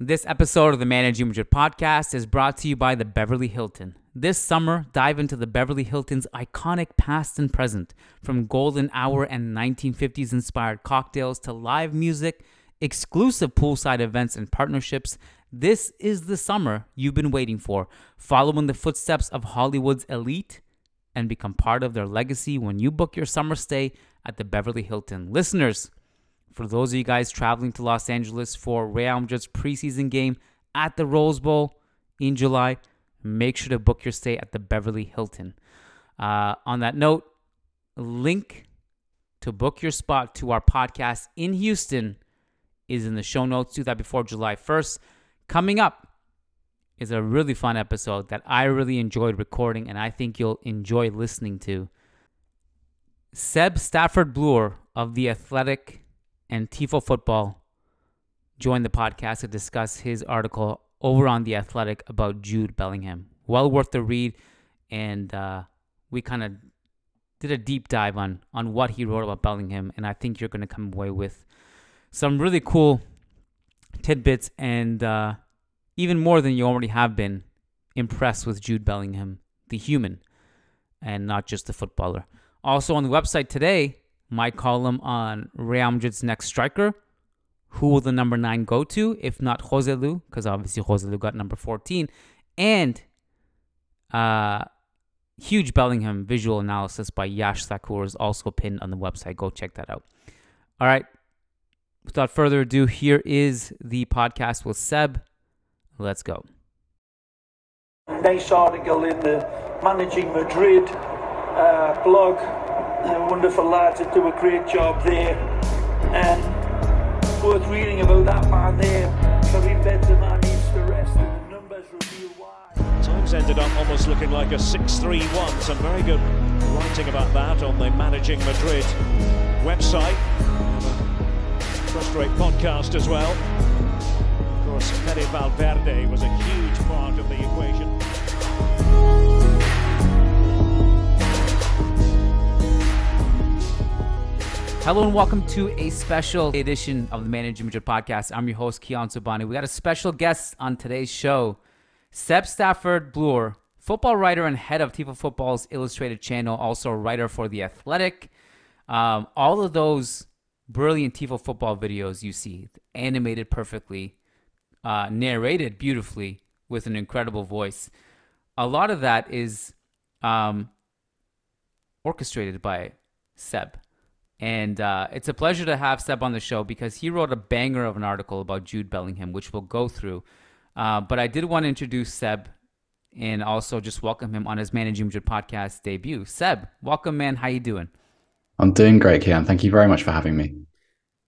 This episode of the Managing Madrid podcast is brought to you by the Beverly Hilton. This summer, dive into the Beverly Hilton's iconic past and present, from golden hour and 1950s inspired cocktails to live music, exclusive poolside events, and partnerships. This is the summer you've been waiting for. Follow in the footsteps of Hollywood's elite and become part of their legacy when you book your summer stay at the Beverly Hilton. Listeners, for those of you guys traveling to Los Angeles for Real Madrid's preseason game at the Rose Bowl in July, make sure to book your stay at the Beverly Hilton. Uh, on that note, link to book your spot to our podcast in Houston is in the show notes. Do that before July 1st. Coming up is a really fun episode that I really enjoyed recording and I think you'll enjoy listening to. Seb Stafford Bloor of The Athletic and Tifo Football joined the podcast to discuss his article over on The Athletic about Jude Bellingham. Well worth the read, and uh, we kind of did a deep dive on on what he wrote about Bellingham, and I think you're going to come away with some really cool tidbits and uh, even more than you already have been impressed with Jude Bellingham, the human, and not just the footballer. Also on the website today, my column on Real Madrid's next striker. Who will the number nine go to, if not Joselu? Because obviously Joselu got number 14. And uh, huge Bellingham visual analysis by Yash Thakur is also pinned on the website. Go check that out. All right. Without further ado, here is the podcast with Seb. Let's go. Nice article in the Managing Madrid uh, blog wonderful lads that do a great job there. And worth reading about that man there. Karim Benzema needs to rest and the numbers reveal why. Times ended up almost looking like a 6-3-1. Some very good writing about that on the Managing Madrid website. First rate podcast as well. Of course, Fede Valverde was a huge Hello and welcome to a special edition of the Managing Madrid podcast. I'm your host, Kiyan Sobhani. We got a special guest on today's show, Seb Stafford Bloor, football writer and head of Tifo Football's illustrated channel, also a writer for The Athletic. Um, all of those brilliant Tifo Football videos you see, animated perfectly, uh, narrated beautifully with an incredible voice. A lot of that is um, orchestrated by Seb. And uh, it's a pleasure to have Seb on the show because he wrote a banger of an article about Jude Bellingham, which we'll go through. Uh, but I did want to introduce Seb and also just welcome him on his Managing Madrid podcast debut. Seb, welcome, man. How you doing? I'm doing great, Kiyan. Thank you very much for having me.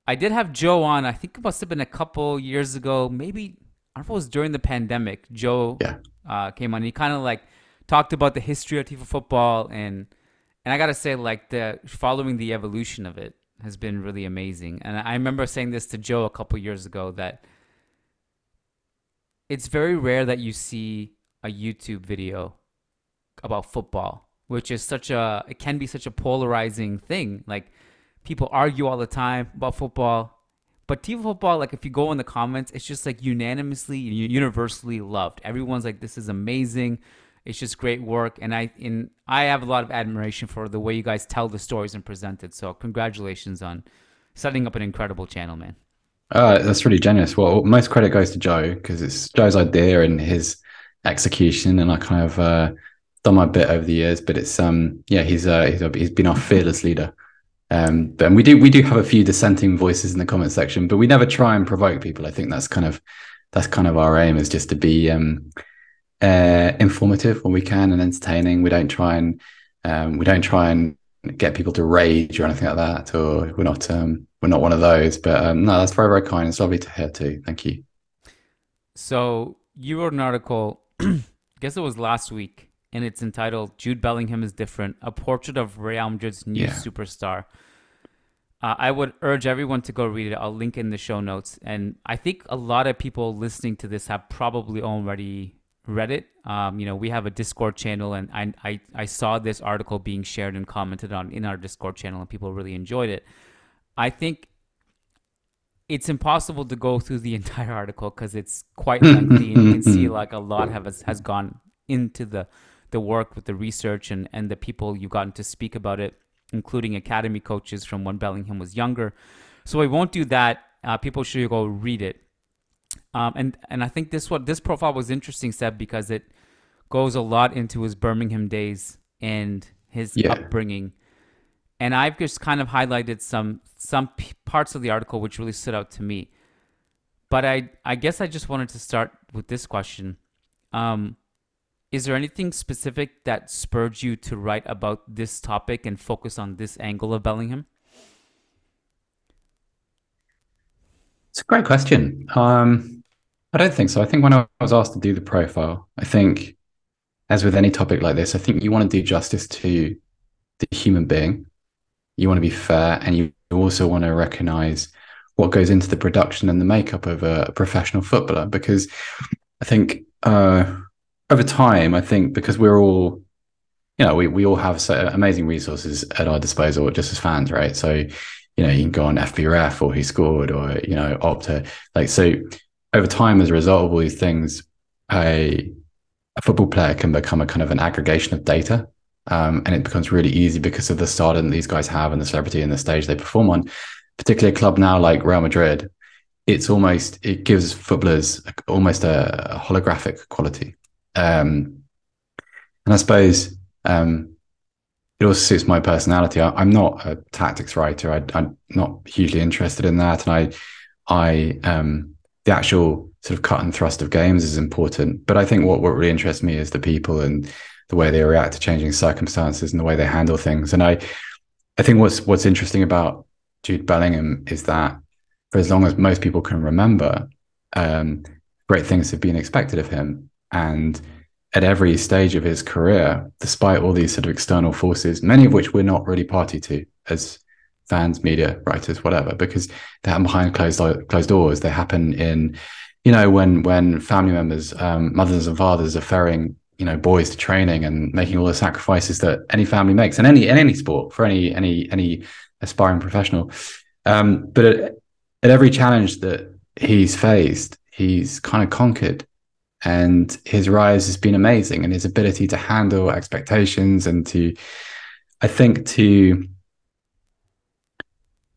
I did have Joe on. I think it must have been a couple years ago, maybe I don't know if it was during the pandemic. Joe yeah. uh, came on. He kind of like talked about the history of Tifo football and and I gotta say, like the following the evolution of it has been really amazing. And I remember saying this to Joe a couple years ago that it's very rare that you see a YouTube video about football, which is such a it can be such a polarizing thing. Like people argue all the time about football, but Tifo football, like if you go in the comments, it's just like unanimously, universally loved. Everyone's like, "This is amazing." It's just great work, and I in I have a lot of admiration for the way you guys tell the stories and present it. So congratulations on setting up an incredible channel, man. Uh, that's really generous. Well, most credit goes to Joe because it's Joe's idea and his execution, and I kind of uh, done my bit over the years. But it's um yeah, he's uh he's, he's been our fearless leader. Um, but and we do we do have a few dissenting voices in the comment section, but we never try and provoke people. I think that's kind of that's kind of our aim is just to be um uh, informative when we can and entertaining. We don't try and um, we don't try and get people to rage or anything like that. Or we're not um, we're not one of those. But um, no, that's very very kind. It's lovely to hear too. Thank you. So you wrote an article, I guess it was last week, and it's entitled "Jude Bellingham is Different: A Portrait of Real Madrid's New Yeah. Superstar." Uh, I would urge everyone to go read it. I'll link in the show notes, and I think a lot of people listening to this have probably already read it. Um, you know, we have a Discord channel, and I, I I saw this article being shared and commented on in our Discord channel, and people really enjoyed it. I think it's impossible to go through the entire article because it's quite lengthy and you can see like a lot have has gone into the the work with the research and and the people you've gotten to speak about it including academy coaches from when bellingham was younger so I won't do that uh, people should go read it um, and and i think this what this profile was interesting seb because it goes a lot into his birmingham days and his Yeah. upbringing and I've just kind of highlighted some some p- parts of the article which really stood out to me. But I I guess I just wanted to start with this question. Um, is there anything specific that spurred you to write about this topic and focus on this angle of Bellingham? It's a great question. Um, I don't think so. I think when I was asked to do the profile, I think, as with any topic like this, I think you want to do justice to the human being. You want to be fair, and you also want to recognize what goes into the production and the makeup of a professional footballer. Because I think uh, over time, I think because we're all, you know, we, we all have so amazing resources at our disposal just as fans, right? So, you know, you can go on FBref or WhoScored or, you know, Opta. Like, so over time, as a result of all these things, a, a football player can become a kind of an aggregation of data. Um, and it becomes really easy because of the stardom these guys have and the celebrity and the stage they perform on. Particularly a club now like Real Madrid, it's almost it gives footballers almost a, a holographic quality. Um, and I suppose um, it also suits my personality. I, I'm not a tactics writer. I, I'm not hugely interested in that, and I, I, um, the actual sort of cut and thrust of games is important. But I think what what really interests me is the people and the way they react to changing circumstances and the way they handle things. And I, I think what's what's interesting about Jude Bellingham is that for as long as most people can remember, um, great things have been expected of him. And at every stage of his career, despite all these sort of external forces, many of which we're not really party to as fans, media, writers, whatever, because they happen behind closed closed doors. They happen in, you know, when when family members, um, mothers and fathers are ferrying, you know, boys to training and making all the sacrifices that any family makes in any in any sport for any any any aspiring professional. Um, but at, at every challenge that he's faced, he's kind of conquered and his rise has been amazing and his ability to handle expectations and to i think to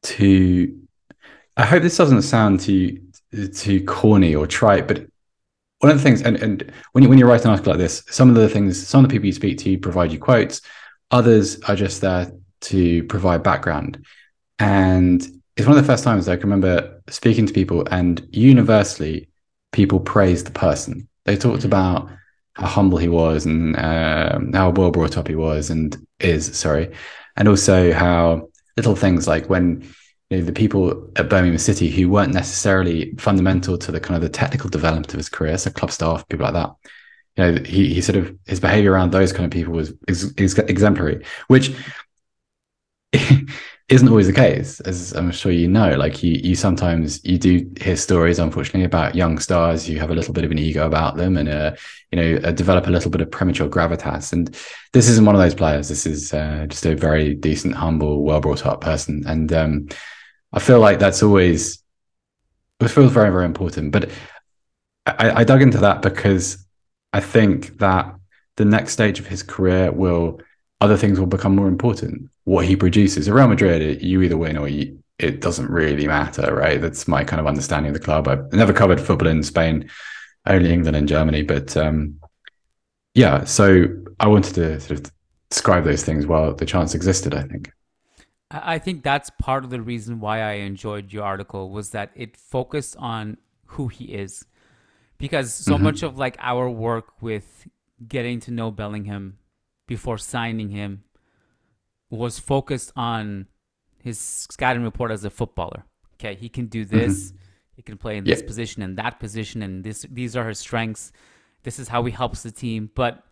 to i hope this doesn't sound too too corny or trite but one of the things and, and when you when you write an article like this some of the things some of the people you speak to provide you quotes others are just there to provide background. And it's one of the first times i can remember speaking to people and universally people praised the person. They talked about how humble he was and um, how well brought up he was and is sorry and also how little things like when you know, the people at Birmingham City who weren't necessarily fundamental to the kind of the technical development of his career, so club staff, people like that. You know, he he sort of his behavior around those kind of people was ex- ex- exemplary, which isn't always the case, as I'm sure you know. Like you, you sometimes you do hear stories, unfortunately, about young stars who have a little bit of an ego about them and uh, you know uh, develop a little bit of premature gravitas. And this isn't one of those players. This is uh, just a very decent, humble, well brought up person. And um, I feel like that's always it feels very, very important. But I, I dug into that because I think that the next stage of his career will other things will become more important. What he produces at Real Madrid, you either win or you, it doesn't really matter, right? That's my kind of understanding of the club. I've never covered football in Spain, only England and Germany, but um, yeah. So I wanted to sort of describe those things while the chance existed. I think. I think that's part of the reason why I enjoyed your article was that it focused on who he is. Because so Mhm. much of like our work with getting to know Bellingham before signing him was focused on his scouting report as a footballer. Okay, he can do this. he can play in this position and that position, and this these are his strengths. This is how he helps the team. But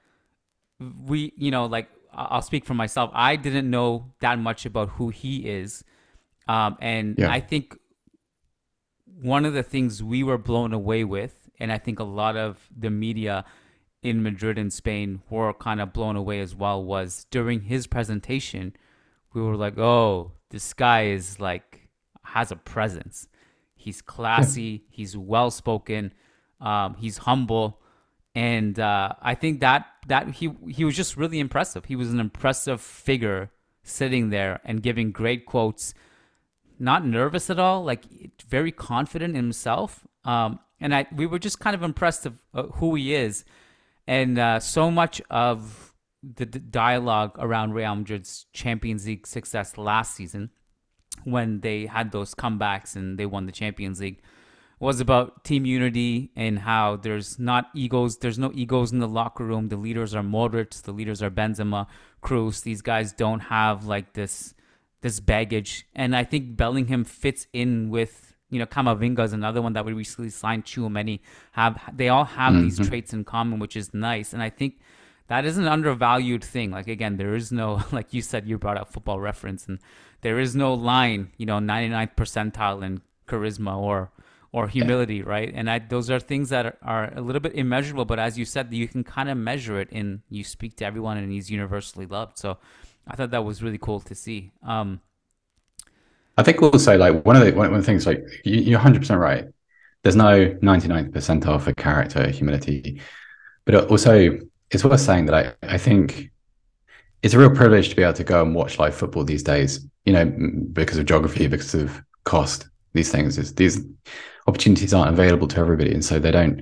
we, you know, like I'll speak for myself. I didn't know that much about who he is, um, and yeah. I think one of the things we were blown away with, and I think a lot of the media in Madrid and Spain were kind of blown away as well, was during his presentation, we were like, "Oh, this guy is like has a presence." He's classy. He's well spoken. Um, he's humble, and uh, I think that that he he was just really impressive. He was an impressive figure sitting there and giving great quotes. Not nervous at all, like very confident in himself. Um, and I we were just kind of impressed of uh, who he is, and uh, so much of the d- dialogue around Real Madrid's Champions League success last season when they had those comebacks and they won the Champions League was about team unity and how there's not egos. There's no egos in the locker room. The leaders are Modric. The leaders are Benzema, Kroos. These guys don't have like this this baggage. And I think Bellingham fits in with you know Camavinga is another one that we recently signed. Tchouameni have they all have mm-hmm. these traits in common, which is nice. And I think that is an undervalued thing. Like again, there is no like you said you brought up football reference and there is no line, you know, 99th percentile in charisma or or humility, right? And I, those are things that are, are, a little bit immeasurable, but as you said, you can kind of measure it and you speak to everyone and he's universally loved. So I thought that was really cool to see. Um, I think also like one of the one of the things like you, are 100% right. There's no 99th percentile for character humility, but also it's worth saying that I, I think it's a real privilege to be able to go and watch live football these days, you know, because of geography, because of cost, these things. Is, these opportunities aren't available to everybody. And so they don't,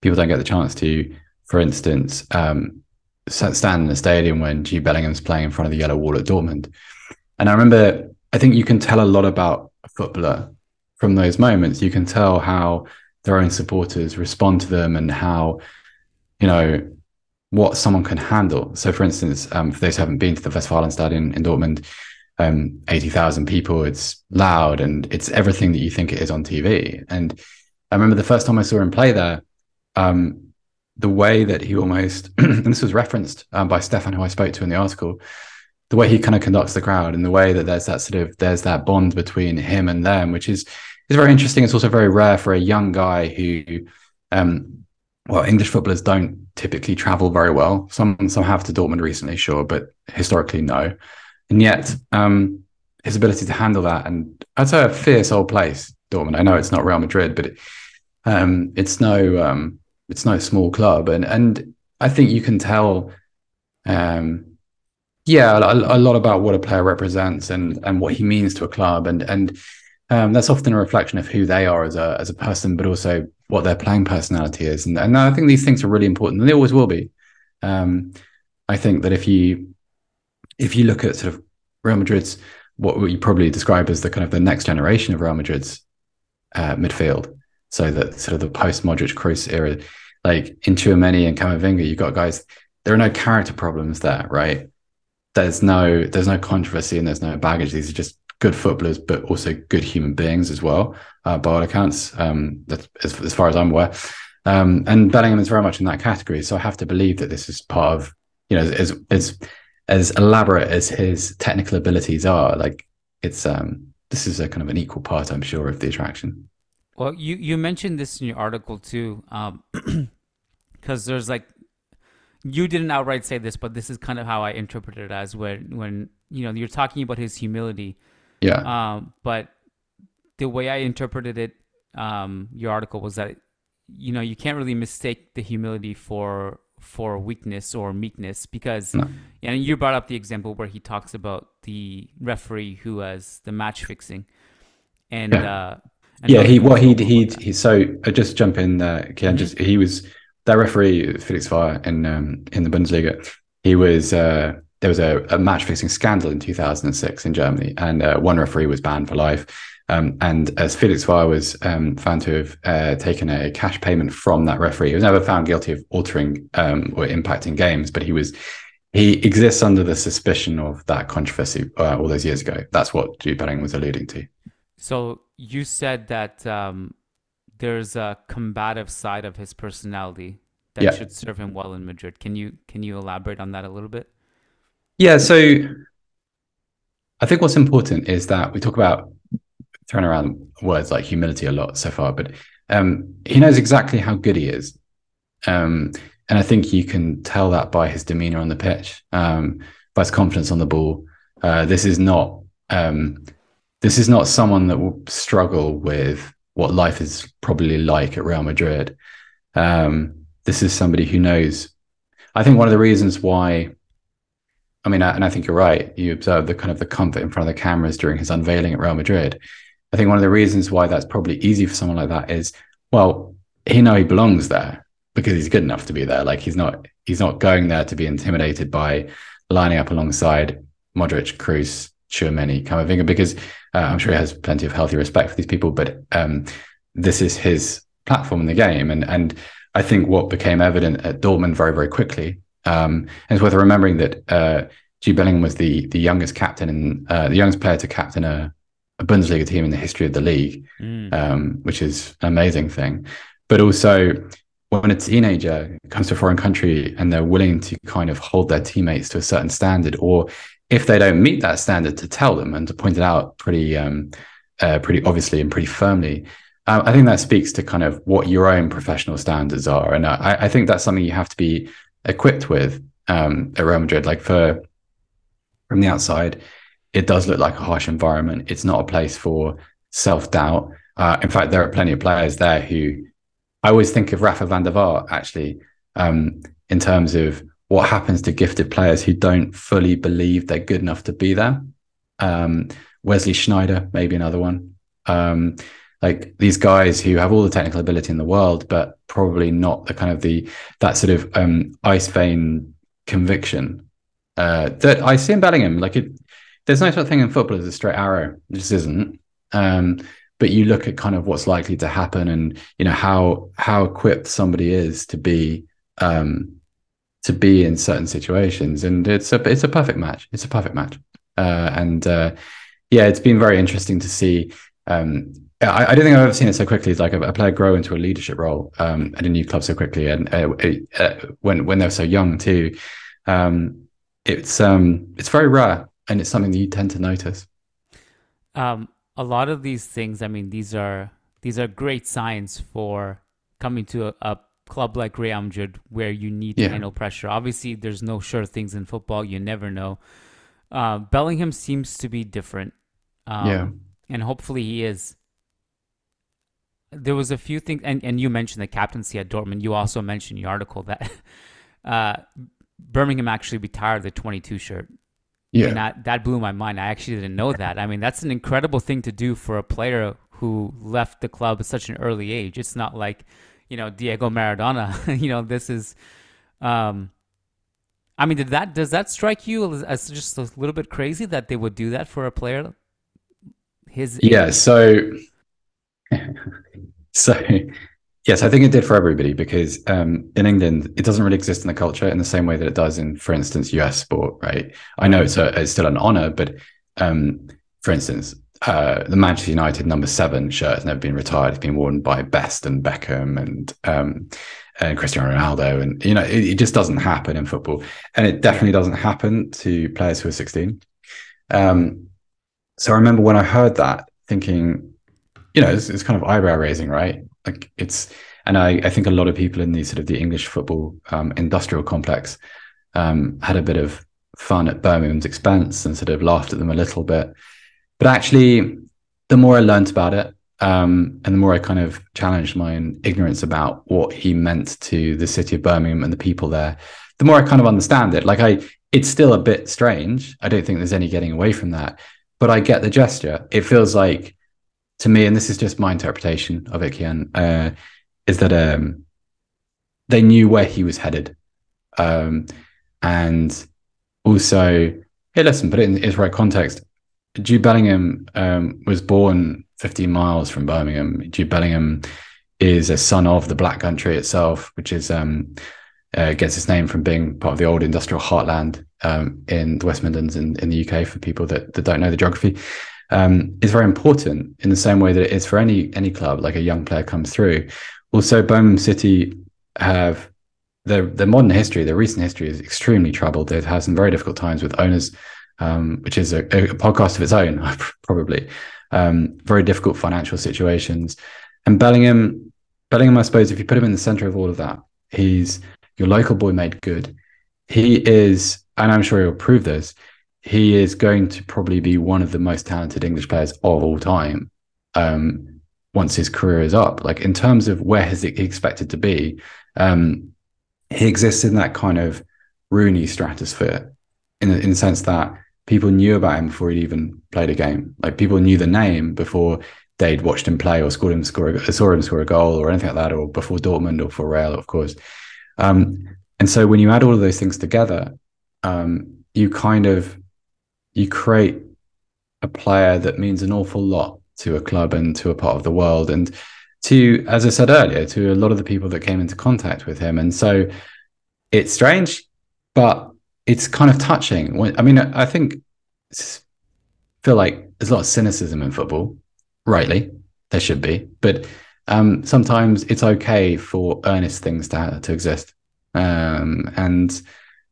people don't get the chance to, for instance, um, stand in a stadium when Jude Bellingham's playing in front of the yellow wall at Dortmund. And I remember, I think you can tell a lot about a footballer from those moments. You can tell how their own supporters respond to them and how, you know, what someone can handle. So, for instance, um, for those who haven't been to the Westfalenstadion in Dortmund, um, 80,000 people, it's loud and it's everything that you think it is on TV. And I remember the first time I saw him play there, um, the way that he almost, and this was referenced um, by Stefan, who I spoke to in the article, the way he kind of conducts the crowd and the way that there's that sort of, there's that bond between him and them, which is, is very interesting. It's also very rare for a young guy who, um, well, English footballers don't typically travel very well. Some some have to Dortmund recently, sure, but historically no. And yet, um, his ability to handle that, and I'd say a fierce old place, Dortmund. I know it's not Real Madrid, but it, um, it's no um, it's no small club, and and I think you can tell, um, yeah, a, a, lot about what a player represents and and what he means to a club, and and um, that's often a reflection of who they are as a as a person, but also what their playing personality is. And, and I think these things are really important, and they always will be. Um, I think that if you if you look at sort of Real Madrid's what you probably describe as the kind of the next generation of Real Madrid's uh, midfield, so that sort of the post Modric Kroos era, like in Tchouameni and Camavinga, you've got guys. There are no character problems there, right? There's no there's no controversy and there's no baggage. These are just good footballers, but also good human beings as well, uh, by all accounts, um, as, as, far as I'm aware. Um, and Bellingham is very much in that category. So I have to believe that this is part of, you know, as as as elaborate as his technical abilities are, like it's um this is a kind of an equal part, I'm sure, of the attraction. Well, you you mentioned this in your article too, because um, there's like you didn't outright say this, but this is kind of how I interpret it as when when you know you're talking about his humility yeah. Um, but the way I interpreted it, um, your article was that you know you can't really mistake the humility for for weakness or meekness because no. and you brought up the example where he talks about the referee who has the match fixing and yeah. uh and yeah he what he he he so I just jump in there Ken, mm-hmm. just he was that referee Felix Zwayer in um in the Bundesliga he was uh there was a, a match fixing scandal in 2006 in Germany, and uh, one referee was banned for life. Um, and as Felix Zwayer was um, found to have uh, taken a cash payment from that referee, he was never found guilty of altering um, or impacting games, but he was he exists under the suspicion of that controversy uh, all those years ago. That's what Jude Bellingham was alluding to. So you said that um, there's a combative side of his personality that Yeah. should serve him well in Madrid. Can you can you elaborate on that a little bit? Yeah, so I think what's important is that we talk about throwing around words like humility a lot so far, but um, he knows exactly how good he is. Um, and I think you can tell that by his demeanor on the pitch, um, by his confidence on the ball. Uh, this is not um, this is not someone that will struggle with what life is probably like at Real Madrid. Um, this is somebody who knows. I think one of the reasons why I mean, and I think you're right. You observe the kind of the comfort in front of the cameras during his unveiling at Real Madrid. I think one of the reasons why that's probably easy for someone like that is, well, he know he belongs there because he's good enough to be there. Like he's not he's not going there to be intimidated by lining up alongside Modric, Kroos, Tchouameni, Camavinga, because uh, I'm sure he has plenty of healthy respect for these people. But um, this is his platform in the game, and and I think what became evident at Dortmund very very quickly um, and it's worth remembering that uh, Jude Bellingham was the the youngest captain and uh, the youngest player to captain a, a Bundesliga team in the history of the league, Mm. um, which is an amazing thing. But also, when a teenager comes to a foreign country and they're willing to kind of hold their teammates to a certain standard, or if they don't meet that standard, to tell them and to point it out pretty, um, uh, pretty obviously and pretty firmly. Uh, I think that speaks to kind of what your own professional standards are, and I, I think that's something you have to be equipped with um, at Real Madrid. Like for from the outside, it does look like a harsh environment. It's not a place for self doubt. Uh, in fact, there are plenty of players there who I always think of Rafa van der Vaart actually um, in terms of what happens to gifted players who don't fully believe they're good enough to be there. Um, Wesley Sneijder, maybe another one. Um, like these guys who have all the technical ability in the world, but probably not the kind of the that sort of um, ice vein conviction uh, that I see in Bellingham. Like it, there's no such thing in football as a straight arrow. It just isn't. Um, but you look at kind of what's likely to happen, and you know how how equipped somebody is to be um, to be in certain situations, and it's a it's a perfect match. It's a perfect match, uh, and uh, yeah, it's been very interesting to see. Um, I, I don't think I've ever seen it so quickly. It's like a, a player grow into a leadership role um, at a new club so quickly, and uh, uh, when when they're so young too. Um, it's um, it's very rare, and it's something that you tend to notice. Um, a lot of these things, I mean, these are these are great signs for coming to a, a club like Real Madrid where you need to Yeah. handle pressure. Obviously, there's no sure things in football. You never know. Uh, Bellingham seems to be different. Um, Yeah. And hopefully he is. There was a few things, and, and you mentioned the captaincy at Dortmund. You also mentioned in your article that uh, Birmingham actually retired the 22 shirt. Yeah, And that, that blew my mind. I actually didn't know that. I mean, that's an incredible thing to do for a player who left the club at such an early age. It's not like, you know, Diego Maradona. you know, this is. Um, I mean, did that does that strike you as, just a little bit crazy that they would do that for a player? His yeah. age? So, so yes, I think it did for everybody because um, in England it doesn't really exist in the culture in the same way that it does in, for instance, US sport. Right? I know it's a, it's still an honor, but um, for instance, uh, the Manchester United number seven shirt has never been retired. It's been worn by Best and Beckham and um, and Cristiano Ronaldo, and you know it, it just doesn't happen in football, and it definitely doesn't happen to players who are sixteen. Um, so I remember when I heard that, thinking, you know, it's, it's kind of eyebrow raising, right? Like it's, and I, I think a lot of people in the sort of the English football um, industrial complex um, had a bit of fun at Birmingham's expense and sort of laughed at them a little bit. But actually, the more I learned about it, um, and the more I kind of challenged my own ignorance about what he meant to the city of Birmingham and the people there, the more I kind of understand it. Like I, it's still a bit strange. I don't think there's any getting away from that, but I get the gesture. It feels like to me, and this is just my interpretation of it, Kiyan, uh, is that um, they knew where he was headed, um, and also, hey, listen, put it in its right context. Jude Bellingham um, was born 15 miles from Birmingham. Jude Bellingham is a son of the Black Country itself, which is um, uh, gets its name from being part of the old industrial heartland um, in the West Midlands in, in the UK. For people that, that don't know the geography, um, is very important in the same way that it is for any any club. Like a young player comes through. Also, Birmingham City have their their modern history, their recent history is extremely troubled. They've had some very difficult times with owners, um, which is a, a, podcast of its own, probably. Um, very difficult financial situations, and Bellingham, Bellingham, I suppose, if you put him in the centre of all of that, he's your local boy made good. He is, and I'm sure he'll prove this. He is going to probably be one of the most talented English players of all time. Um, once his career is up, like in terms of where he's expected to be, um, he exists in that kind of Rooney stratosphere in in the sense that people knew about him before he'd even played a game. Like people knew the name before they'd watched him play or scored him score saw him score a goal or anything like that, or before Dortmund or for Real, of course. Um, and so when you add all of those things together, um, you kind of you create a player that means an awful lot to a club and to a part of the world. And to, as I said earlier, to a lot of the people that came into contact with him. And so it's strange, but it's kind of touching. I mean, I think feel like there's a lot of cynicism in football, rightly. There should be, but um, sometimes it's okay for earnest things to to exist, um, and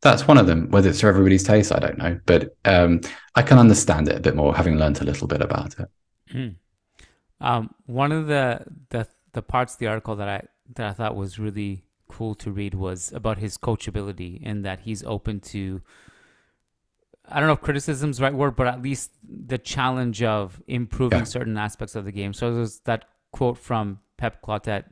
that's one of them. Whether it's for everybody's taste, I don't know, but um, I can understand it a bit more, having learned a little bit about it. Mm. One of the, the the parts of the article that I that I thought was really cool to read was about his coachability and that he's open to I don't know if criticism's the right word, but at least the challenge of improving yeah. certain aspects of the game. So there's that quote from Pep Clotet.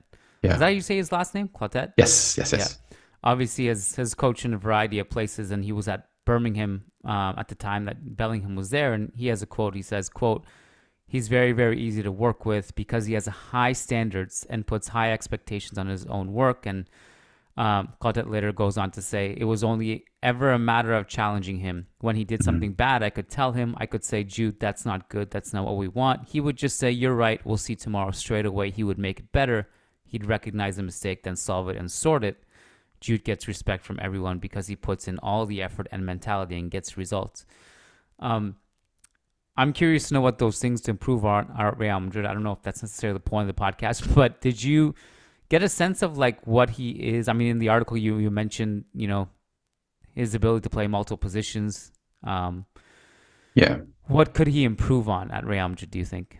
Yeah. Is that how you say his last name? Clotet? Yes, yes, yes. Yeah. Obviously, as has coached in a variety of places, and he was at Birmingham uh, at the time that Bellingham was there, and he has a quote. He says, "quote He's very, very easy to work with because he has high standards and puts high expectations on his own work. And um, later goes on to say, It was only ever a matter of challenging him. When he did mm-hmm. something bad, I could tell him, I could say, Jude, that's not good. That's not what we want. He would just say, You're right. We'll see tomorrow. Straight away, he would make it better. He'd recognize the mistake, then solve it and sort it. Jude gets respect from everyone because he puts in all the effort and mentality and gets results. Um, I'm curious to know what those things to improve are, are at Real Madrid. I don't know if that's necessarily the point of the podcast, but did you get a sense of like what he is? I mean, in the article you you mentioned, you know, his ability to play multiple positions. Um, yeah. What could he improve on at Real Madrid? Do you think?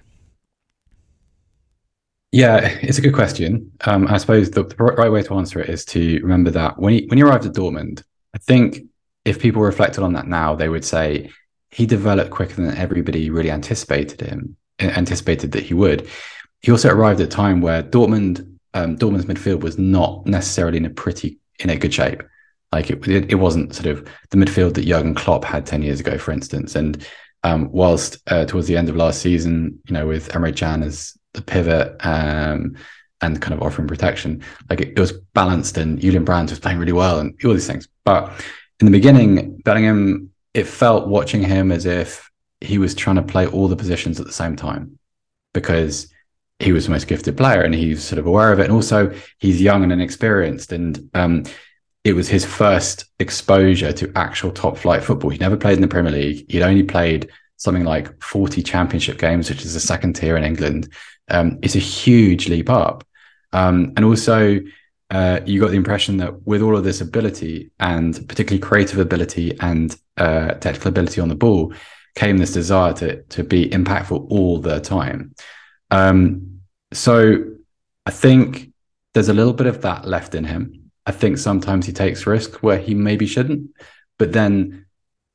Yeah, it's a good question. Um, I suppose the, the, right way to answer it is to remember that when he when he arrived at Dortmund, I think if people reflected on that now, they would say he developed quicker than everybody really anticipated him anticipated that he would. He also arrived at a time where Dortmund um, Dortmund's midfield was not necessarily in a pretty in a good shape. Like it, it, it wasn't sort of the midfield that Jurgen Klopp had ten years ago, for instance. And um, whilst uh, towards the end of last season, you know, with Emre Can as the pivot um, and kind of offering protection, like it, it was balanced, and Julian Brandt was playing really well, and all these things. But in the beginning, Bellingham it felt watching him as if he was trying to play all the positions at the same time because he was the most gifted player and he's sort of aware of it. And also, he's young and inexperienced. And um, it was his first exposure to actual top flight football. He'd never played in the Premier League. He'd only played something like 40 championship games, which is the second tier in England. Um, it's a huge leap up. Um, and also, uh, you got the impression that with all of this ability and particularly creative ability and uh, technical ability on the ball came this desire to to be impactful all the time. Um, so I think there's a little bit of that left in him. I think sometimes he takes risks where he maybe shouldn't, but then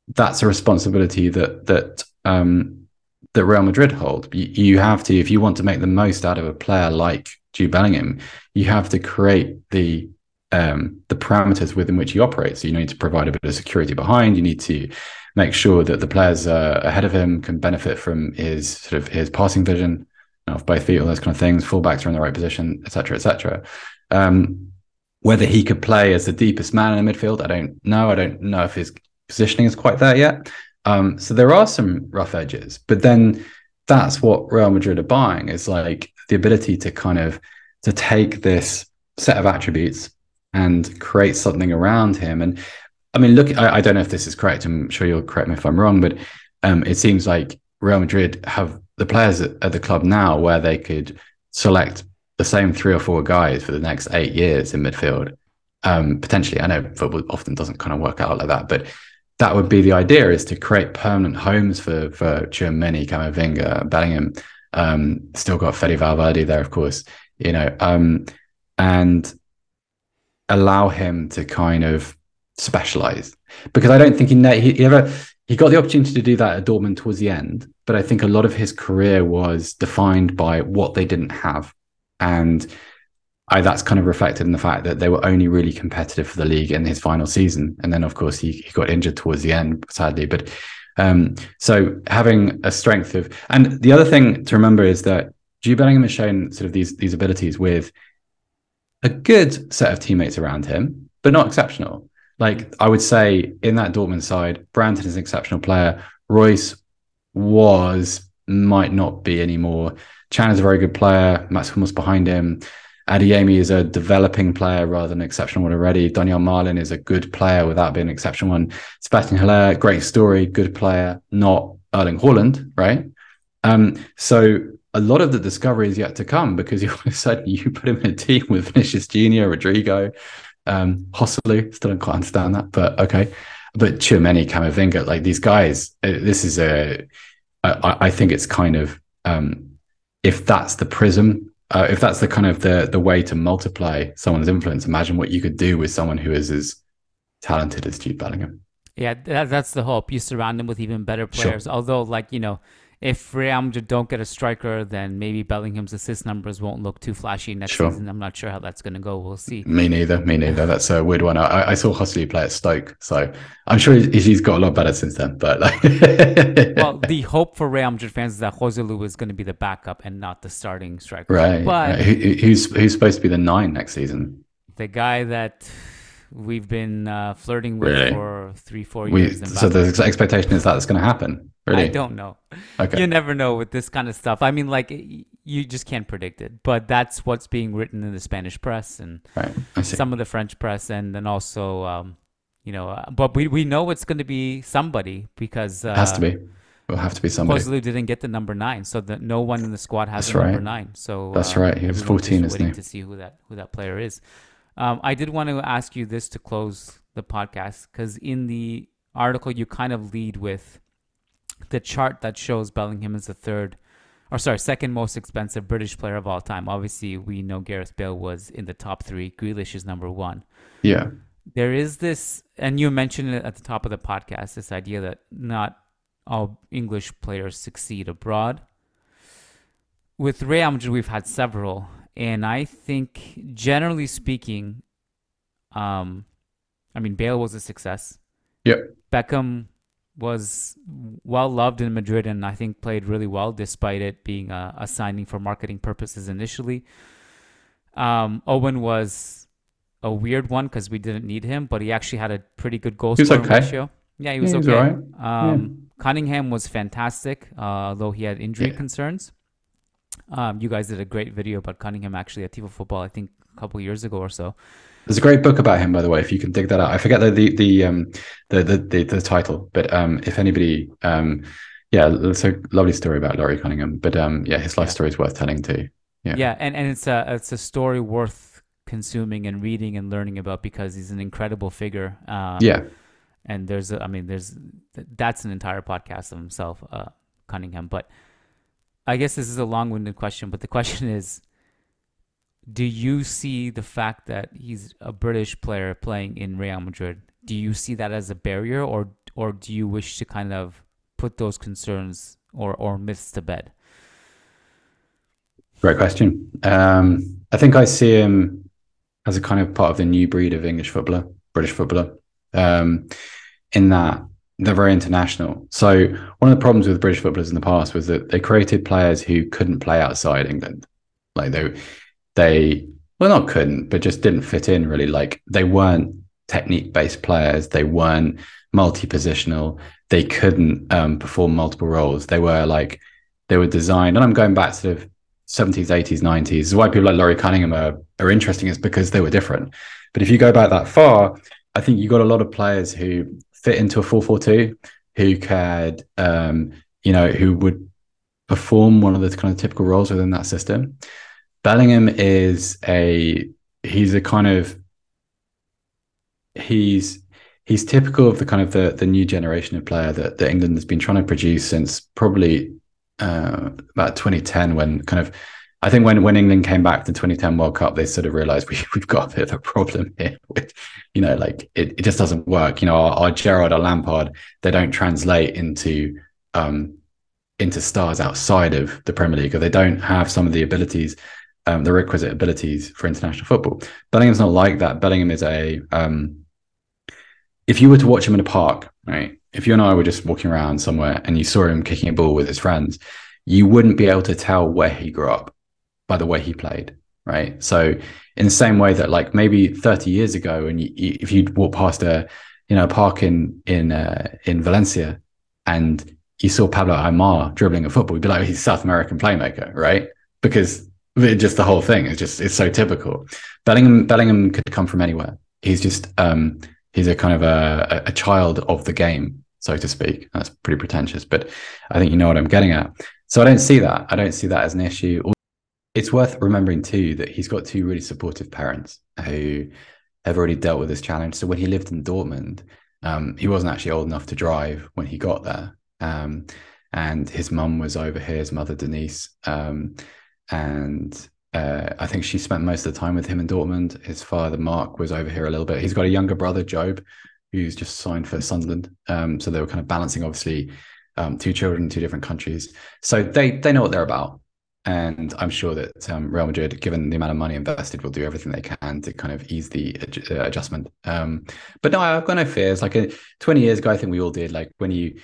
that's a responsibility that that um, that Real Madrid hold. You, you have to, if you want to make the most out of a player like Jude Bellingham, you have to create the um, the parameters within which he operates. So you need to provide a bit of security behind. You need to make sure that the players uh, ahead of him can benefit from his sort of his passing vision of both feet, all those kind of things. Fullbacks are in the right position, etc., etc. Um, whether he could play as the deepest man in the midfield, I don't know. I don't know if his positioning is quite there yet. Um, so there are some rough edges, but then that's what Real Madrid are buying is like the ability to kind of to take this set of attributes and create something around him. And I mean, look, I, I, don't know if this is correct. I'm sure you'll correct me if I'm wrong, but um, it seems like Real Madrid have the players at, the club now where they could select the same three or four guys for the next eight years in midfield. Um, potentially, I know football often doesn't kind of work out like that, but that would be the idea: is to create permanent homes for for Tchouameni, Camavinga, Bellingham. Um, still got Fede Valverde there, of course. You know, um, and allow him to kind of specialize because I don't think he, he, he ever he got the opportunity to do that at Dortmund towards the end, but I think a lot of his career was defined by what they didn't have, and I, that's kind of reflected in the fact that they were only really competitive for the league in his final season, and then of course he, he got injured towards the end, sadly. But um, so having a strength of, and the other thing to remember is that Jude Bellingham has shown sort of these these abilities with a good set of teammates around him, but not exceptional. Like I would say in that Dortmund side, Branton is an exceptional player. Reus was, might not be anymore. Can is a very good player. Mats Hummels behind him. Adeyemi is a developing player rather than an exceptional one already. Donyell Malen is a good player without being an exceptional one. Sebastian Haller, great story, good player, not Erling Haaland, right? Um, so a lot of the discovery is yet to come because you all of a sudden you put him in a team with Vinicius Junior, Rodrygo, um. Still don't quite understand that, but okay. But Tchouameni, Camavinga, like these guys, uh, this is a. I, I think it's kind of um, if that's the prism, uh, if that's the kind of the the way to multiply someone's influence. Imagine what you could do with someone who is as talented as Jude Bellingham. Yeah, that, that's the hope. You surround him with even better players. Sure. Although, like you know, if Real Madrid don't get a striker, then maybe Bellingham's assist numbers won't look too flashy next sure. season. I'm not sure how that's going to go. We'll see. Me neither. Me neither. That's a weird one. I, I saw Joselu play at Stoke, so I'm sure he's got a lot better since then. But like, well, the hope for Real Madrid fans is that Joselu is going to be the backup and not the starting striker. Right. But right. Who, who's who's supposed to be the nine next season? The guy that we've been uh, flirting with really? for three, four years. So the expectation is that it's going to happen. Really? I don't know. Okay. You never know with this kind of stuff. I mean, like you just can't predict it. But that's what's being written in the Spanish press and right. some of the French press, and then also, um, you know, uh, but we we know it's going to be somebody because uh, it has to be. Will have to be somebody. Joselu didn't get the number nine, so that no one in the squad has the right. number nine. So that's uh, right. He was fourteen, isn't he? To see who that who that player is. Um, I did want to ask you this to close the podcast because in the article you kind of lead with the chart that shows Bellingham as the third, or sorry, second most expensive British player of all time. Obviously, we know Gareth Bale was in the top three. Grealish is number one. Yeah. There is this, and you mentioned it at the top of the podcast this idea that not all English players succeed abroad. With Real Madrid, we've had several, and I think, generally speaking, um, I mean, Bale was a success. Yep. Beckham was well loved in Madrid and I think played really well despite it being a, a signing for marketing purposes initially. Um, Owen was a weird one because we didn't need him, but he actually had a pretty good goal scoring okay. ratio. Yeah, he was yeah, okay. Was um, yeah. Cunningham was fantastic, uh, although he had injury yeah. concerns. Um, you guys did a great video about Cunningham actually at Tifo Football, I think a couple years ago or so. There's a great book about him, by the way. If you can dig that out, I forget the the the um, the, the, the, the title, but um, if anybody, um, yeah, it's a lovely story about Laurie Cunningham. But um, yeah, his life story is worth telling too. Yeah, yeah, and and it's a it's a story worth consuming and reading and learning about because he's an incredible figure. Um, yeah, and there's, a, I mean, there's that's an entire podcast of himself, uh, Cunningham. But I guess this is a long-winded question, but the question is do you see the fact that he's a British player playing in Real Madrid? Do you see that as a barrier, or or do you wish to kind of put those concerns or or myths to bed? Great question. Um, I think I see him as a kind of part of the new breed of English footballer, British footballer, um, in that they're very international. So one of the problems with British footballers in the past was that they created players who couldn't play outside England. Like they they well not couldn't but just didn't fit in really. Like they weren't technique based players. They weren't multi-positional. They couldn't um, perform multiple roles. They were like they were designed and i'm going back to the 70s 80s 90s this is why people like laurie cunningham are, are interesting is because they were different. But if you go back that far i think you got a lot of players who fit into a 442 who could um, you know, who would perform one of the kind of typical roles within that system. Bellingham is a he's a kind of he's he's typical of the kind of the the new generation of player that, that England has been trying to produce since probably uh, about 2010 when kind of I think when, when England came back to the 2010 World Cup, they sort of realized we, we've got a bit of a problem here with, you know, like it, it just doesn't work. You know, our, our Gerrard or Lampard, they don't translate into um, into stars outside of the Premier League, or they don't have some of the abilities, um, the requisite abilities for international football. Bellingham's not like that. Bellingham is a um, if you were to watch him in a park, right? If you and I were just walking around somewhere and you saw him kicking a ball with his friends, you wouldn't be able to tell where he grew up by the way he played, right? So, in the same way that, like maybe 30 years ago, and you, you, if you walk past a, you know, a park in in uh, in Valencia, and you saw Pablo Aimar dribbling a football, you'd be like, he's a South American playmaker, right? Because just the whole thing is just it's so typical. Bellingham Bellingham could come from anywhere. He's just um, he's a kind of a, a child of the game, so to speak. That's pretty pretentious, but I think you know what I'm getting at. So I don't see that. I don't see that as an issue. It's worth remembering too that he's got two really supportive parents who have already dealt with this challenge. So when he lived in Dortmund, um, he wasn't actually old enough to drive when he got there. Um, and his mum was over here, his mother Denise, um, and uh, I think she spent most of the time with him in Dortmund. His father, Mark, was over here a little bit. He's got a younger brother, Job, who's just signed for Sunderland. Um, so they were kind of balancing, obviously, um, two children in two different countries. So they they know what they're about. And I'm sure that um, Real Madrid, given the amount of money invested, will do everything they can to kind of ease the uh, adjustment. Um, but no, I've got no fears. Like a, 20 years ago, I think we all did. Like when you,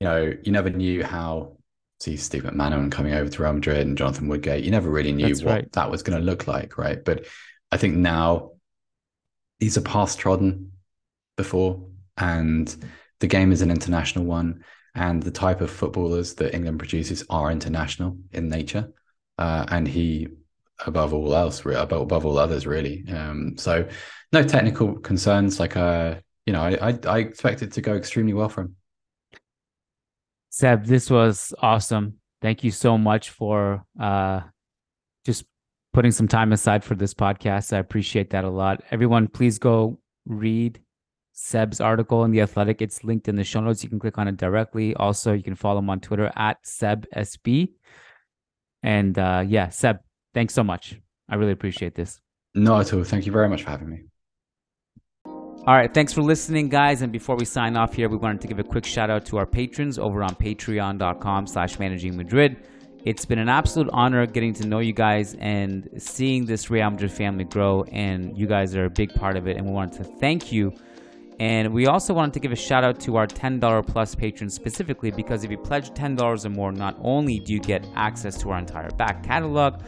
you know, you never knew how see Steve McManaman coming over to Real Madrid and Jonathan Woodgate, you never really knew That's what right. that was going to look like, right? But I think now these are past trodden before, and the game is an international one, and the type of footballers that England produces are international in nature, uh, and he above all else, above, above all others, really. Um, so no technical concerns. Like, uh, you know, I, I, I expect it to go extremely well for him. Seb, this was awesome. Thank you so much for uh, just putting some time aside for this podcast. I appreciate that a lot. Everyone, please go read Seb's article in The Athletic. It's linked in the show notes. You can click on it directly. Also, you can follow him on Twitter at SebSB. And uh, yeah, Seb, thanks so much. I really appreciate this. No, at all. Thank you very much for having me. All right, thanks for listening, guys. And before we sign off here, we wanted to give a quick shout out to our patrons over on patreon.com slash managing Madrid. It's been an absolute honor getting to know you guys and seeing this Real Madrid family grow, and you guys are a big part of it. And we wanted to thank you. And we also wanted to give a shout out to our $10 plus patrons specifically because if you pledge $10 or more, not only do you get access to our entire back catalog,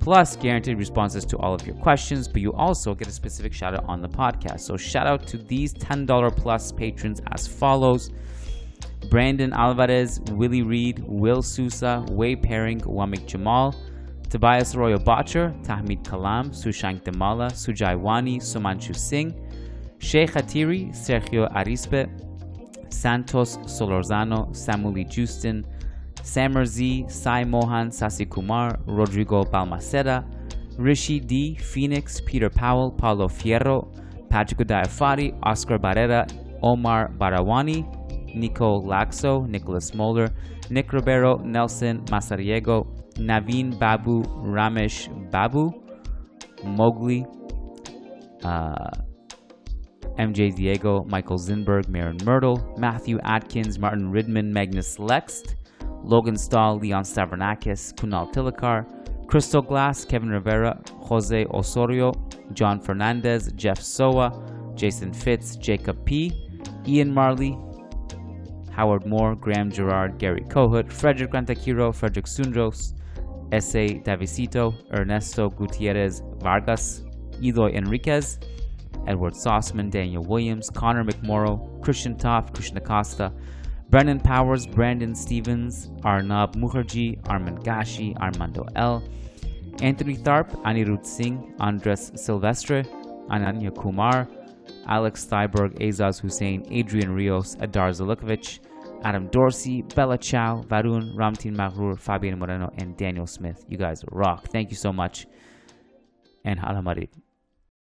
plus guaranteed responses to all of your questions, but you also get a specific shout out on the podcast. So, shout out to these $10 plus patrons as follows Brandon Alvarez, Willie Reed, Will Sousa, Way Pairing, Wamik Jamal, Tobias Royal Botcher, Tahmid Kalam, Sushank Damala, Sujai Wani, Sumanchu Singh, Sheikh Hatiri, Sergio Arispe, Santos Solorzano, Samuli Justin, Samer Z, Sai Mohan, Sasi Kumar, Rodrigo Balmaceda, Rishi D, Phoenix, Peter Powell, Paulo Fierro, Patrick Diafari, Oscar Barrera, Omar Barawani, Nico Laxo, Nicholas Moller, Nick Ribeiro, Nelson Masariego, Naveen Babu, Ramesh Babu, Mowgli, uh, MJ Diego, Michael Zinberg, Marin Myrtle, Matthew Atkins, Martin Ridman, Magnus Lext, Logan Stahl, Leon Stavronakis, Kunal Tilakar, Crystal Glass, Kevin Rivera, Jose Osorio, John Fernandez, Jeff Soa, Jason Fitz, Jacob P., Ian Marley, Howard Moore, Graham Gerard, Gary Kohut, Frederick Rantakiro, Frederick Sundros, S.A. Davisito, Ernesto Gutierrez Vargas, Eloy Enriquez, Edward Sossman, Daniel Williams, Connor McMorrow, Christian Toff, Christian Costa, Brennan Powers, Brandon Stevens, Arnab Mukherjee, Armand Gashi, Armando L, Anthony Tharp, Anirudh Singh, Andres Silvestre, Ananya Kumar, Alex Steiberg, Azaz Hussein, Adrian Rios, Adar Zalukovic, Adam Dorsey, Bella Chow, Varun, Ramtin Magrur, Fabian Moreno, and Daniel Smith. You guys rock. Thank you so much. And Hala